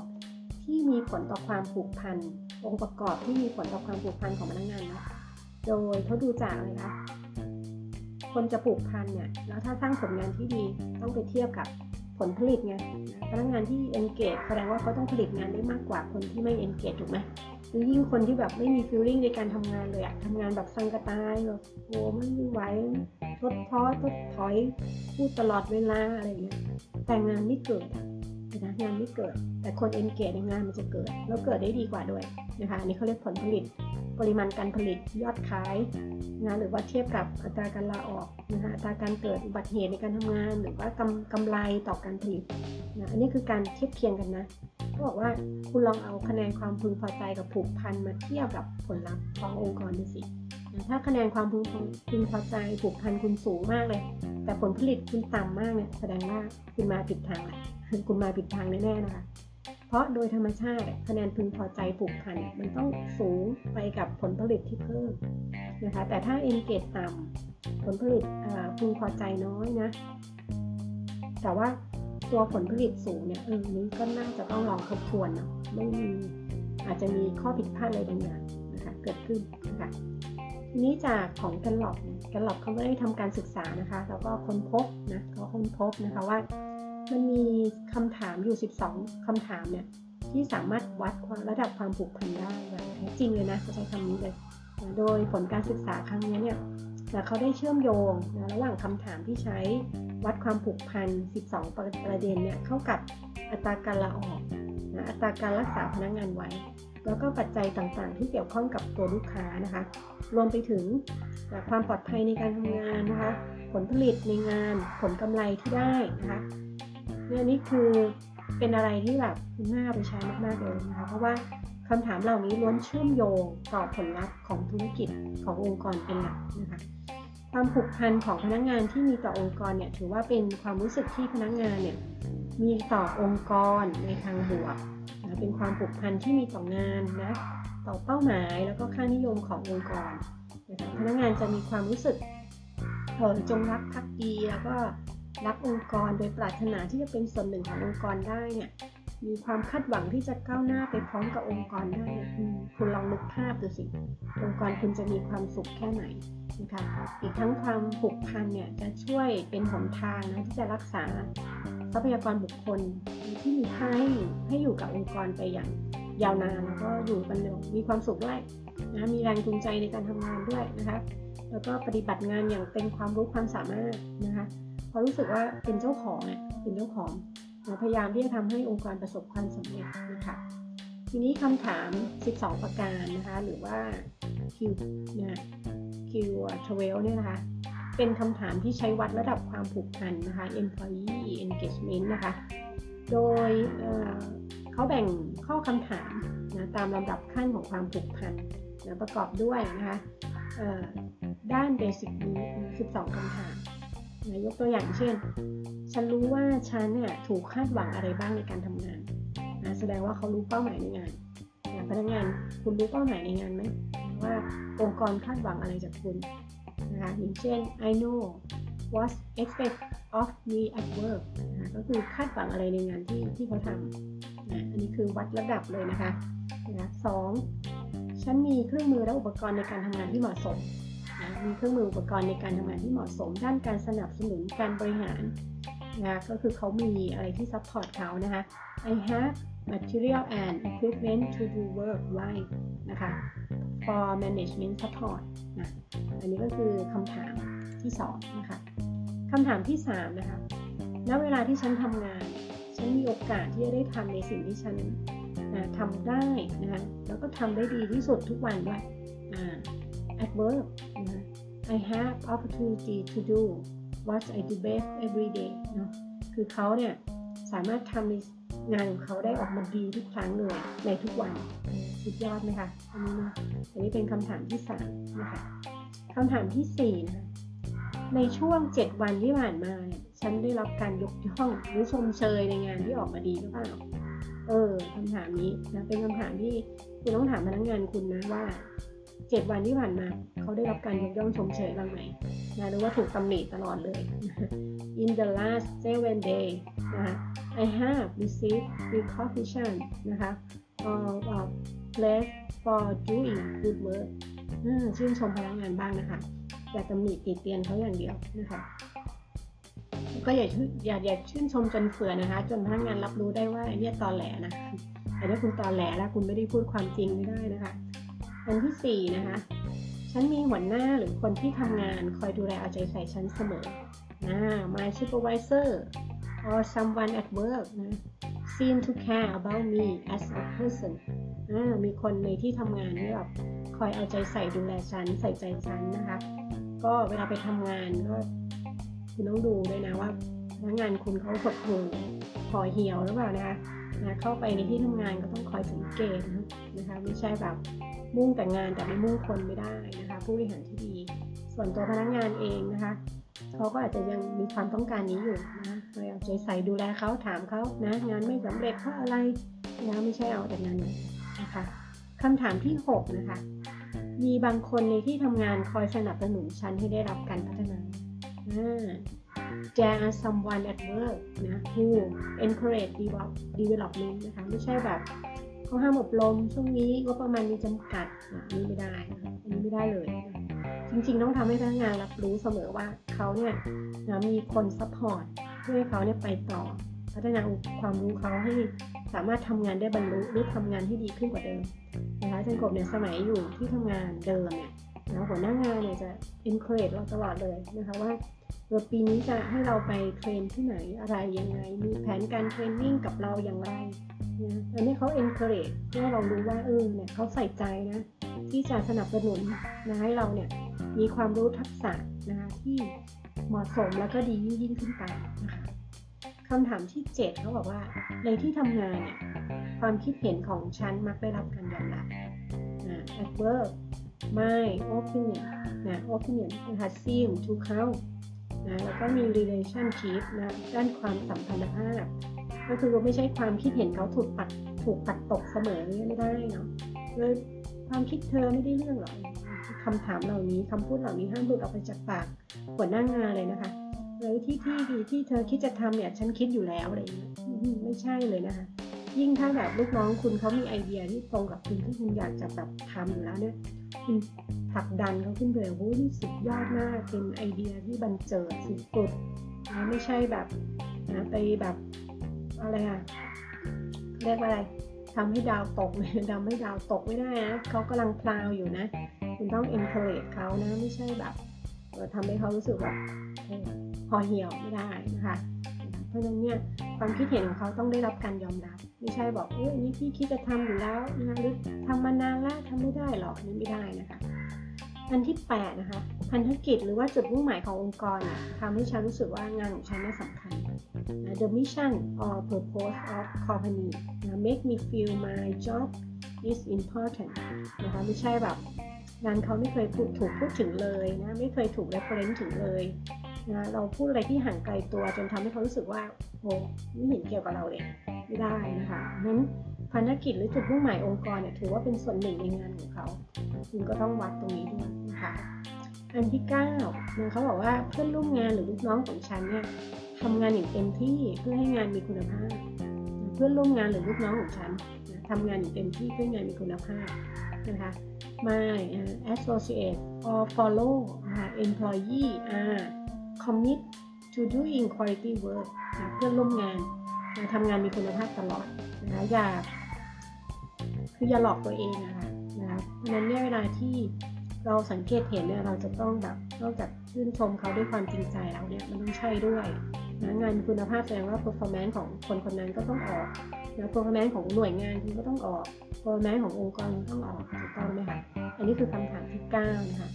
ที่มีผลต่อความผูกพันองค์ประกอบที่มีผลต่อความผูกพันของพนักงานนะโดยเขาดูจากอะไรคะคนจะผูกพันเนี่ยแล้วถ้าสร้างผลงานที่ดีต้องไปเทียบกับผลผลิตไงพนักงานที่ engage แสดงว่าเขาต้องผลิตงานได้มากกว่าคนที่ไม่ engage ถูกไหม ยิ่งคนที่แบบไม่มี feeling ในการทำงานเลยอะทำงานแบบสังกตายแบบโอ้ไม่ไหวทดท้อทดถอยพูดตลอดเวลาอะไรเงี้ยแต่งานไม่เกิดนะงานไม่เกิด แต่คน engage ในงานมันจะเกิด แล้วเกิดได้ดีกว่าด้วยนะคะอันนี้เขาเรียกผลผลิต ปริมาณการผลิตยอดขายงานหรือว่าเทียบกับอัตราการลาออกนะคะอัตราการเกิดอุบัติเหตุในการทำงาน หรือว่ากำกำไรต่อการผลิตนะอันนี้คือการเทียบเคียงกันนะ เขาบอกว่าคุณลองเอาคะแนนความพึงพอใจกับผูกพันมาเทียบกับผลลัพธ์ขององค์กรดูสิถ้าคะแนนความพึงพึงพอใจผูกพันคุณสูงมากเลย แต่ผลผลิตคุณต่ำมากเนี่ยแสดงว่าคุณมาผิดทางแหละคุณมาผิดทางแน่ๆนะคะเพราะโดยธรรมชาติคะแนนพึงพอใจผูกพันมันต้องสูงไปกับผลผลิตที่เพิ่มนะคะแต่ถ้า engage ต่ำผลผลิตพึงพอใจน้อยนะแต่ว่า ตัวผลผลิตสูงเนี่ยเออนี้ก็น่าจะต้องลองทบทวนเนาะไม่มีอาจจะมีข้อผิดพลาดอะไรบางอย่างนะคะเกิดขึ้นนะคะทีนี้จากของกันหลอกกันหลอกเขาได้ทำการศึกษานะคะ แล้วก็ค้นพบนะเขาค้นพบนะคะว่ามันมีคำถามอยู่ 12คำถามเนี่ยที่สามารถวัดความระดับความผูกพันได้แบบแท้จริงเลยนะเขาใช้คำนี้เลย โดยผลการศึกษาครั้งนี้เนี่ย นะเขาได้เชื่อมโยงนะระหว่างคำถามที่ใช้วัดความผูกพัน 12 ประเด็นเนี่ยเข้ากับอัตราการลาออกนะอัตราการรักษาพนักงงานไว้ แล้วก็ปัจจัยต่างๆ ที่เกี่ยวข้องกับตัวลูกค้านะคะ รวมไปถึงนะความปลอดภัยในการทำงานนะคะ ผลผลิตในงานผลกำไรที่ได้นะคะเนี่ยนี่คือเป็นอะไรที่แบบน่าไปใช้มากๆเลยนะคะ เพราะว่า คำถามเหล่านี้ล้วนเชื่อมโยงต่อผลลัพธ์ของธุรกิจขององค์กรเป็นหลักนะคะความผูกพันของพนักงงานที่มีต่อองค์กรเนี่ยถือว่าเป็นความรู้สึกที่พนักงงานเนี่ยมีต่อองค์กรในทางบวกนะเป็นความผูกพันที่มีต่องานนะต่อเป้าหมายแล้วก็ค่านิยมขององค์กรนะคะพนักงานจะมีความรู้สึกเออจงรักภักดีแล้วก็รักองค์กรโดยปรารถนาที่จะเป็นส่วนหนึ่งขององค์กรได้เนี่ย มีความคาดหวังที่จะก้าวหน้าไปพร้อมกับองค์กรได้เนี่ยคุณลองนึกภาพดูสิ องค์กรคุณจะมีความสุขแค่ไหนนะคะอีกทั้งความผูกพันเนี่ยจะช่วยเป็นหนทางนะที่จะรักษาทรัพยากรบุคคลที่มีค่าให้ให้อยู่กับองค์กรไปอย่างยาวนานแล้วก็อยู่กันมีความสุขด้วยนะมีแรงจูงใจในการทำงานด้วยนะคะ แล้วก็ปฏิบัติงานอย่างเต็มความรู้ความสามารถนะคะพอรู้สึกว่าเป็นเจ้าของเนี่ยเป็นเจ้าของ พยายามที่จะทำให้องค์กรประสบความสำเร็จนะคะทีนี้คำถาม 12 ประการนะคะหรือว่า Q นะ Q12 เนี่ยนะคะเป็นคำถามที่ใช้วัดระดับความผูกพันนะคะ employee engagement นะคะ โดยเขาแบ่งข้อคำถามนะตามลำดับขั้นของความผูกพันนะประกอบด้วยนะคะด้านเบสิกนี้12คำถาม นะยกตัวอย่างเช่น ฉันรู้ว่าฉันเนี่ยถูกคาดหวังอะไรบ้างในการทำงานนะแสดงว่าเขารู้เป้าหมายในงานนะพนักงานคุณรู้เป้าหมายในงานไหมว่าองค์กรคาดหวังอะไรจากคุณนะคะอย่างเช่น I know what expect of me at work นะก็คือคาดหวังอะไรในงานที่ที่เขาทำนะอันนี้คือวัดระดับเลยนะคะนะสองฉันมีเครื่องมือและอุปกรณ์ในการทำงานที่เหมาะสม มีเครื่องมืออุปกรณ์ในการทำงานที่เหมาะสม ด้านการสนับสนุนการบริหารนะก็คือเขามีอะไรที่ support เขานะคะ I have material and equipment to do work right นะคะ for management support นะอันนี้ก็คือคำถามที่2นะคะคำถามที่3นะคะณเวลาที่ฉันทำงาน ฉันมีโอกาสที่จะได้ทำในสิ่งที่ฉันนะทำได้นะคะแล้วก็ทำได้ดีที่สุดทุกวันด้วย at work I have opportunity to do what I do best every day เนาะคือเขาเนี่ยสามารถทำในงานของเขาได้ออกมาดีทุกครั้งเลยในทุกวันสุดยอดไหมคะอันนี้นะอันนี้เป็นคำถามที่สามนะคะคำถามที่สี่นะคะในช่วงเจ็ดวันที่ผ่านมาเนี่ยฉันได้รับการยกย่องหรือชมเชยในงานที่ออกมาดีหรือเปล่า เออคำถามนี้นะเป็นคำถามที่คุณต้องถามพนักงานคุณนะว่า เจ็ดวันที่ผ่านมา เขาได้รับการยกย่องชมเชยบ้างไหมนะหรือว่าถูกตำหนิตลอดเลย In the last seven days นะ I have received recognition นะคะ of of place for doing good work ชื่นชมพนักงานบ้างนะคะอย่าตำหนิติเตียนเขาอย่างเดียวนะคะก็อย่าอย่าอย่าชื่นชมจนเฟื่อนะคะ จนพนักงานรับรู้ได้ว่าเนี่ยตอแหลนะแต่ถ้าคุณตอแหลแล้วคุณไม่ได้พูดความจริงไม่ได้นะคะ อันที่ 4 นะคะ ฉันมีหัวหน้าหรือคนที่ทำงานคอยดูแลเอาใจใส่ฉันเสมอนะ my supervisor or someone at work นะ seem to care about me as a person มีคนในที่ทำงานที่แบบคอยเอาใจใส่ดูแลฉันใส่ใจฉันนะคะ ก็เวลาไปทำงานก็คุณต้องดูด้วยนะว่าพนักงานคุณเขาหดหูพอเหี่ยวหรือเปล่านะคะนะเข้าไปในที่ทำงานก็ต้องคอยสังเกตนะคะไม่ใช่แบบ มุ่งแต่งานแต่ไม่มุ่งคนไม่ได้นะคะ ผู้บริหารที่ดี ส่วนตัวพนักงานเองนะคะเขาก็อาจจะยังมีความต้องการนี้อยู่นะเราเอาใจใส่ดูแลเขาถามเขานะงานไม่สำเร็จเพราะอะไรนะไม่ใช่เอาแต่งานนะคะคำถามที่ 6 นะคะ มีบางคนในที่ทำงานคอยสนับสนุนฉันให้ได้รับการพัฒนา there are someone at work นะ who encourage development นะคะ ไม่ใช่แบบ เขาห้ามอบรมช่วงนี้งบประมาณมีจำกัดอันนี้ไม่ได้อันนี้ไม่ได้เลย จริงๆ ต้องทำให้พนักงานรับรู้เสมอว่าเขาเนี่ยมีคน support เพื่อให้เขาเนี่ยไปต่อ พัฒนาความรู้เขาให้สามารถทำงานได้บรรลุหรือทำงานที่ดีขึ้นกว่าเดิมนะคะจารย์กบเนี่ยสมัยอยู่ที่ทำงานเดิมเนี่ยนะหัวหน้างานเนี่ยจะ encourage เราตลอดเลยนะคะว่าเออปีนี้จะให้เราไป train ที่ไหนอะไรยังไง มีแผนการเทรนนิ่งกับเราอย่างไร นะอันนี้เขา encourage เพื่อเรารู้ว่าเออเนี่ยเขาใส่ใจนะ ที่จะสนับสนุนนะให้เราเนี่ยมีความรู้ทักษะนะคะที่เหมาะสมแล้วก็ดียิ่งยิ่งขึ้นไปนะคะคำถามที่ 7เขาบอกว่า ในที่ทำงานเนี่ยความคิดเห็นของฉันมักได้รับการยอมรับนะ at work my opinion นะ opinion นะคะ seem to count นะแล้วก็มี relationship นะด้านความสัมพันธภาพ ก็คือไม่ใช่ความคิดเห็นเขาถูกปัดถูกปัดตกเสมอไม่ได้เนาะเลยความคิดเธอไม่ได้เรื่องหรอกคำถามเหล่านี้คำพูดเหล่านี้ห้ามหลุดออกไปจากปากหัวหน้างานเลยนะคะเลยที่ที่ดีที่เธอคิดจะทำเนี่ยฉันคิดอยู่แล้วอะไรอย่างเงี้ยไม่ใช่เลยนะคะ ยิ่งถ้าแบบลูกน้องคุณเขามีไอเดียที่ตรงกับคุณที่คุณอยากจะแบบทำอยู่แล้วเนี่ยคุณผลักดันเขาขึ้นไปโอ้โหนี่สุดยอดมากเป็นไอเดียที่บันเจิดสุดๆนะไม่ใช่แบบนะไปแบบ อะไรอะเรียกว่าอะไรทำให้ดาวตกเลยทำให้ดาวตกไม่ได้นะเขากำลังพลาวอยู่นะ คุณต้อง encourage เขานะ ไม่ใช่แบบทำให้เขารู้สึกแบบพอเหี่ยวไม่ได้นะคะ เพราะฉะนั้นเนี่ยความคิดเห็นของเขาต้องได้รับการยอมรับ ไม่ใช่บอกเอออันนี้พี่คิดจะทำอยู่แล้วนะคะหรือทำมานานแล้วทำไม่ได้หรอกนี่ไม่ได้นะคะ อันที่ 8 นะคะ พันธกิจหรือว่าจุดมุ่งหมายขององค์กรทำให้ฉันรู้สึกว่างานของฉันน่าสำคัญ the mission or purpose of company นะ make me feel my job is important นะคะไม่ใช่แบบงานเขาไม่เคยพูดถูกพูดถึงเลยนะไม่เคยถูก reference ถึงเลยนะเราพูดอะไรที่ห่างไกลตัวจนทำให้เขารู้สึกว่าโอ้ไม่เห็นเกี่ยวกับเราเลยไม่ได้นะคะนั้น ภารกิจหรือจุดมุ่งหมายองค์กรเนี่ยถือว่าเป็นส่วนหนึ่งในงานของเขาคุณก็ต้องวัดตรงนี้ด้วยนะคะอันที่9นะเขาบอกว่าเพื่อนร่วมงานหรือลูกน้องของฉันเนี่ยทำงานอย่างเต็มที่เพื่อให้งานมีคุณภาพ เพื่อนร่วมงานหรือลูกน้องของฉันทำงานอย่างเต็มที่เพื่องานมีคุณภาพนะคะ my associate or follow employee are commit to doing quality work เพื่อนร่วมงานทำงานมีคุณภาพตลอดนะคะอย่า คืออย่าหลอกตัวเองนะคะนะครับนั้นเนี่ยเวลาที่เราสังเกตเห็นเนี่ยเราจะต้องแบบนอกจากชื่นชมเขาด้วยความจริงใจแล้วเนี่ยมันต้องใช่ด้วยนะงานคุณภาพแสดงว่า performance ของคนคนนั้นก็ต้องออกนะ performance ของหน่วยงานคุณก็ต้องออก performance ขององค์กรต้องออกถูกต้องไหมคะอันนี้คือคำถามที่9นะคะ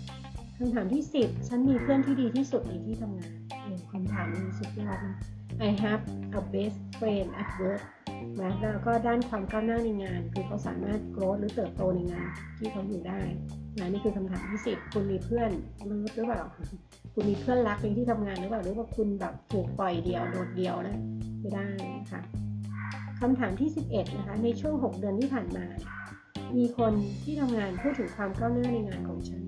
คำถามที่ 10 ฉันมีเพื่อนที่ดีที่สุดในที่ทำงานคำถามนี้สุดยอด I have a best friend at work นะแล้วก็ด้านความก้าวหน้าในงาน คือเขาสามารถโกรธหรือเติบโตในงานที่เขาอยู่ได้นะนี่คือคำถามที่สิบคุณมีเพื่อนเลิฟหรือเปล่า คุณมีเพื่อนรักในที่ทำงานหรือเปล่า หรือว่าคุณแบบถูกปล่อยเดียวโดดเดียวนะไม่ได้นะคะคำถามที่ 11นะคะ ในช่วง 6 เดือนที่ผ่านมา มีคนที่ทำงานพูดถึงความก้าวหน้าในงานของฉัน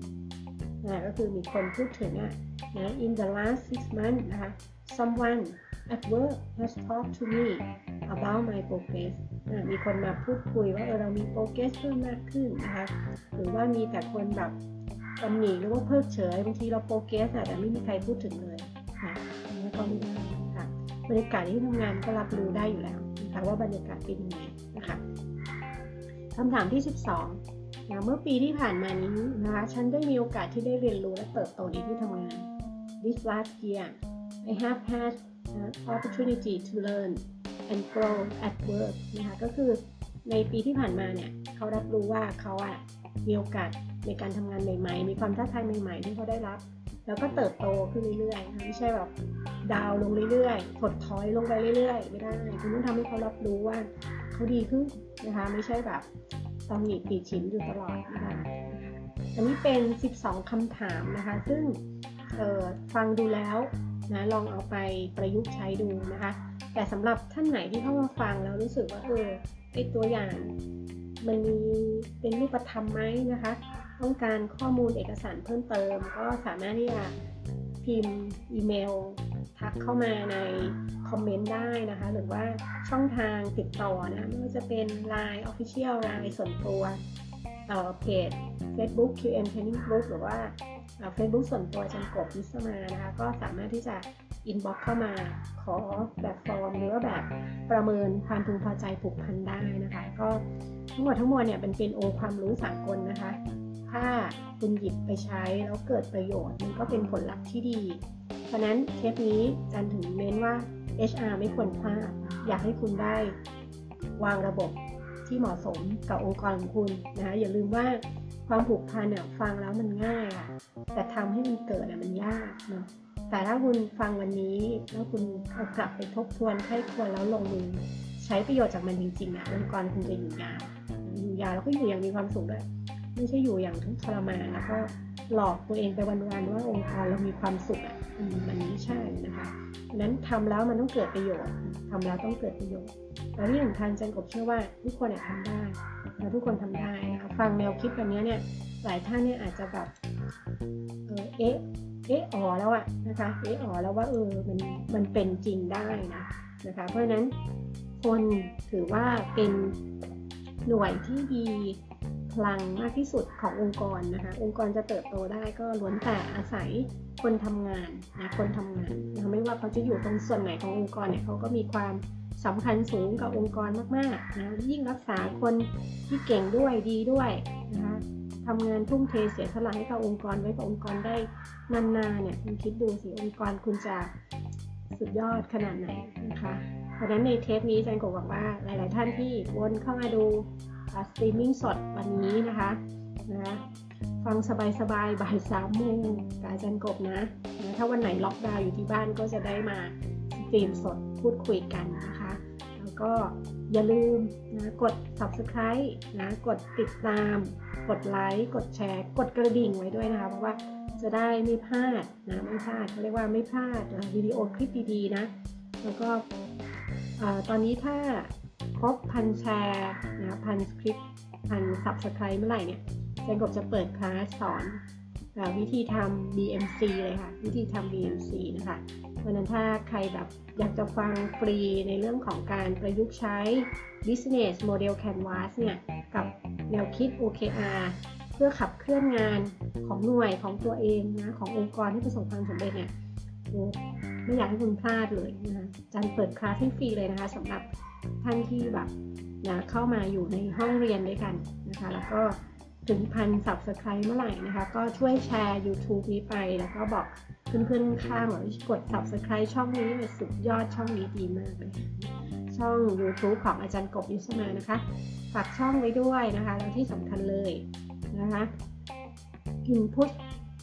นะก็คือมีคนพูดถึงอะนะ in the last six months นะคะ someone at work has talked to me about my progress มีคนมาพูดคุยว่าเออเรามีโปรเกรสเพิ่มมากขึ้นนะคะหรือว่ามีแต่คนแบบตำหนิหรือว่าเพิกเฉยบางทีเราโปรเกรสแต่ไม่มีใครพูดถึงเลยค่ะอันนี้ก็ไม่ได้ค่ะบรรยากาศที่ทำงานก็รับรู้ได้อยู่แล้วนะคะว่าบรรยากาศเป็นยังไงนะคะคำถามที่ 12 นะเมื่อปีที่ผ่านมานี้นะคะฉันได้มีโอกาสที่ได้เรียนรู้และเติบโตในที่ทำงาน This last year I have had an opportunity to learn and grow at work นะคะก็คือในปีที่ผ่านมาเนี่ยเขารับรู้ว่าเขาอะมีโอกาสในการทำงานใหม่ๆ มีความท้าทายใหม่ๆ ที่เขาได้รับ แล้วก็เติบโตขึ้นเรื่อยๆ ไม่ใช่แบบดาวลงเรื่อยๆ ถดถอยลงไปเรื่อยๆ ไม่ได้ คุณต้องทำให้เขารับรู้ว่าเขาดีขึ้นนะคะ ไม่ใช่แบบ ตำหนิปีฉินอยู่ตลอดไม่ได้อันนี้เป็น 12คำถามนะคะ ซึ่งฟังดูแล้วนะลองเอาไปประยุกต์ใช้ดูนะคะ แต่สำหรับท่านไหนที่เข้ามาฟังแล้วรู้สึกว่าเออไอตัวอย่างมันมีเป็นรูปธรรมไหมนะคะ ต้องการข้อมูลเอกสารเพิ่มเติม ก็สามารถที่จะ พิมพ์ อีเมล ทักเข้ามาในคอมเมนต์ได้นะคะ หรือว่าช่องทางติดต่อนะไม่ว่าจะเป็น Line Official Line ส่วนตัวเพจ Facebook QM Training Group หรือว่าเฟซบุ๊กส่วนตัวจารย์กบนิสมานะคะ ก็สามารถที่จะ inbox เข้ามาขอแบบฟอร์มหรือว่าแบบประเมินความพึงพอใจผูกพันได้นะคะ ก็ทั้งหมดทั้งมวลเนี่ยเป็นเป็นองค์ความรู้สากลนะคะ ถ้าคุณหยิบไปใช้แล้วเกิดประโยชน์มันก็เป็นผลลัพธ์ที่ดี เพราะนั้นเทปนี้จันถึงเน้นว่า HR ไม่ควรพลาดอยากให้คุณได้วางระบบที่เหมาะสมกับองค์กรของคุณนะคะอย่าลืมว่าความผูกพันเนี่ยฟังแล้วมันง่ายอะแต่ทำให้มันเกิดอะมันยากเนาะแต่ถ้าคุณฟังวันนี้แล้วคุณเอากลับไปทบทวนไข้ควรแล้วลงมือใช้ประโยชน์จากมันจริงๆอะองค์กรคุณจะอยู่ยาวอยู่ยาวแล้วก็อยู่อย่างมีความสุขด้วย ไม่ใช่อยู่อย่างทุกข์ทรมานแล้วก็หลอกตัวเองไปวันๆว่าองค์กรเรามีความสุขอะมันไม่ใช่นะคะดังนั้นทำแล้วมันต้องเกิดประโยชน์ทำแล้วต้องเกิดประโยชน์แล้วที่สำคัญจันกบเชื่อว่าทุกคนทำได้แล้วทุกคนทำได้นะคะฟังแนวคิดแบบนี้เนี่ยหลายท่านเนี่ยอาจจะแบบเออเอ๊ะเอ๊ะอ๋อแล้วอะนะคะเอ๊ะอ๋อแล้วว่าเออมันมันเป็นจริงได้นะนะคะ เพราะฉะนั้นคนถือว่าเป็นหน่วยที่มี พลังมากที่สุดขององค์กรนะคะ องค์กรจะเติบโตได้ก็ล้วนแต่อาศัยคนทำงานนะคนทำงานนะไม่ว่าเขาจะอยู่ตรงส่วนไหนขององค์กรเนี่ยเขาก็มีความสำคัญสูงกับองค์กรมากๆนะยิ่งรักษาคนที่เก่งด้วยดีด้วยนะคะทำงานทุ่มเทเสียสละให้กับองค์กรไว้กับองค์กรได้นานๆเนี่ยคุณคิดดูสิองค์กรคุณจะสุดยอดขนาดไหนนะคะเพราะฉะนั้นในเทปนี้จารย์กบหวังว่าหลาย ๆ ท่านที่วนเข้ามาดู สตรีมมิ่งสดวันนี้นะคะนะฟังสบายๆบ่ายสามโมงกับอาจารย์กบนะนะถ้าวันไหนล็อกดาวน์อยู่ที่บ้านก็จะได้มา stream สดพูดคุยกันนะคะ แล้วก็อย่าลืมนะกด subscribe นะกดติดตาม กดไลค์กดแชร์ กดกระดิ่งไว้ด้วยนะคะ เพราะว่าจะได้ไม่พลาดนะไม่พลาดเขาเรียกว่าไม่พลาดวิดีโอคลิปดีๆนะ แล้วก็ตอนนี้ถ้า ครบพันแชร์นะพันคลิปพัน subscribe เมื่อไหร่เนี่ยเจนกบจะเปิดคลาสสอนวิธีทำ BMC เลยค่ะ วิธีทำ BMC นะคะเพราะนั้นถ้าใครแบบอยากจะฟังฟรีในเรื่องของการประยุกต์ใช้ Business Model Canvas เนี่ย กับแนวคิด OKR เพื่อขับเคลื่อนงานของหน่วยของตัวเองนะ ขององค์กรให้ประสบความสำเร็จเนี่ยไม่อยากให้คุณพลาดเลยนะคะจันเปิดคลาสให้ฟรีเลยนะคะสำหรับ ท่านที่แบบนะเข้ามาอยู่ในห้องเรียนด้วยกันนะคะ แล้วก็ถึงพัน subscribe เมื่อไหร่นะคะ ก็ช่วยแชร์ YouTube นี้ไป แล้วก็บอกเพื่อนๆข้างว่ากด subscribe ช่องนี้เป็นสุดยอดช่องนี้ดีมากเลยช่อง YouTube ของอาจารย์กบยุสมานะคะ ฝากช่องไว้ด้วยนะคะ แล้วที่สำคัญเลยนะคะ input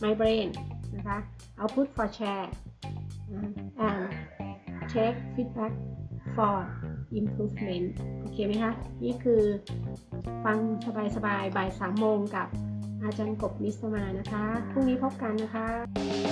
my brain นะคะ output for share and take feedback for improvement โอเคไหมคะ นี่คือฟังสบายๆบ่ายสามโมงกับอาจารย์กบนิสมานะคะ พรุ่งนี้พบกันนะคะ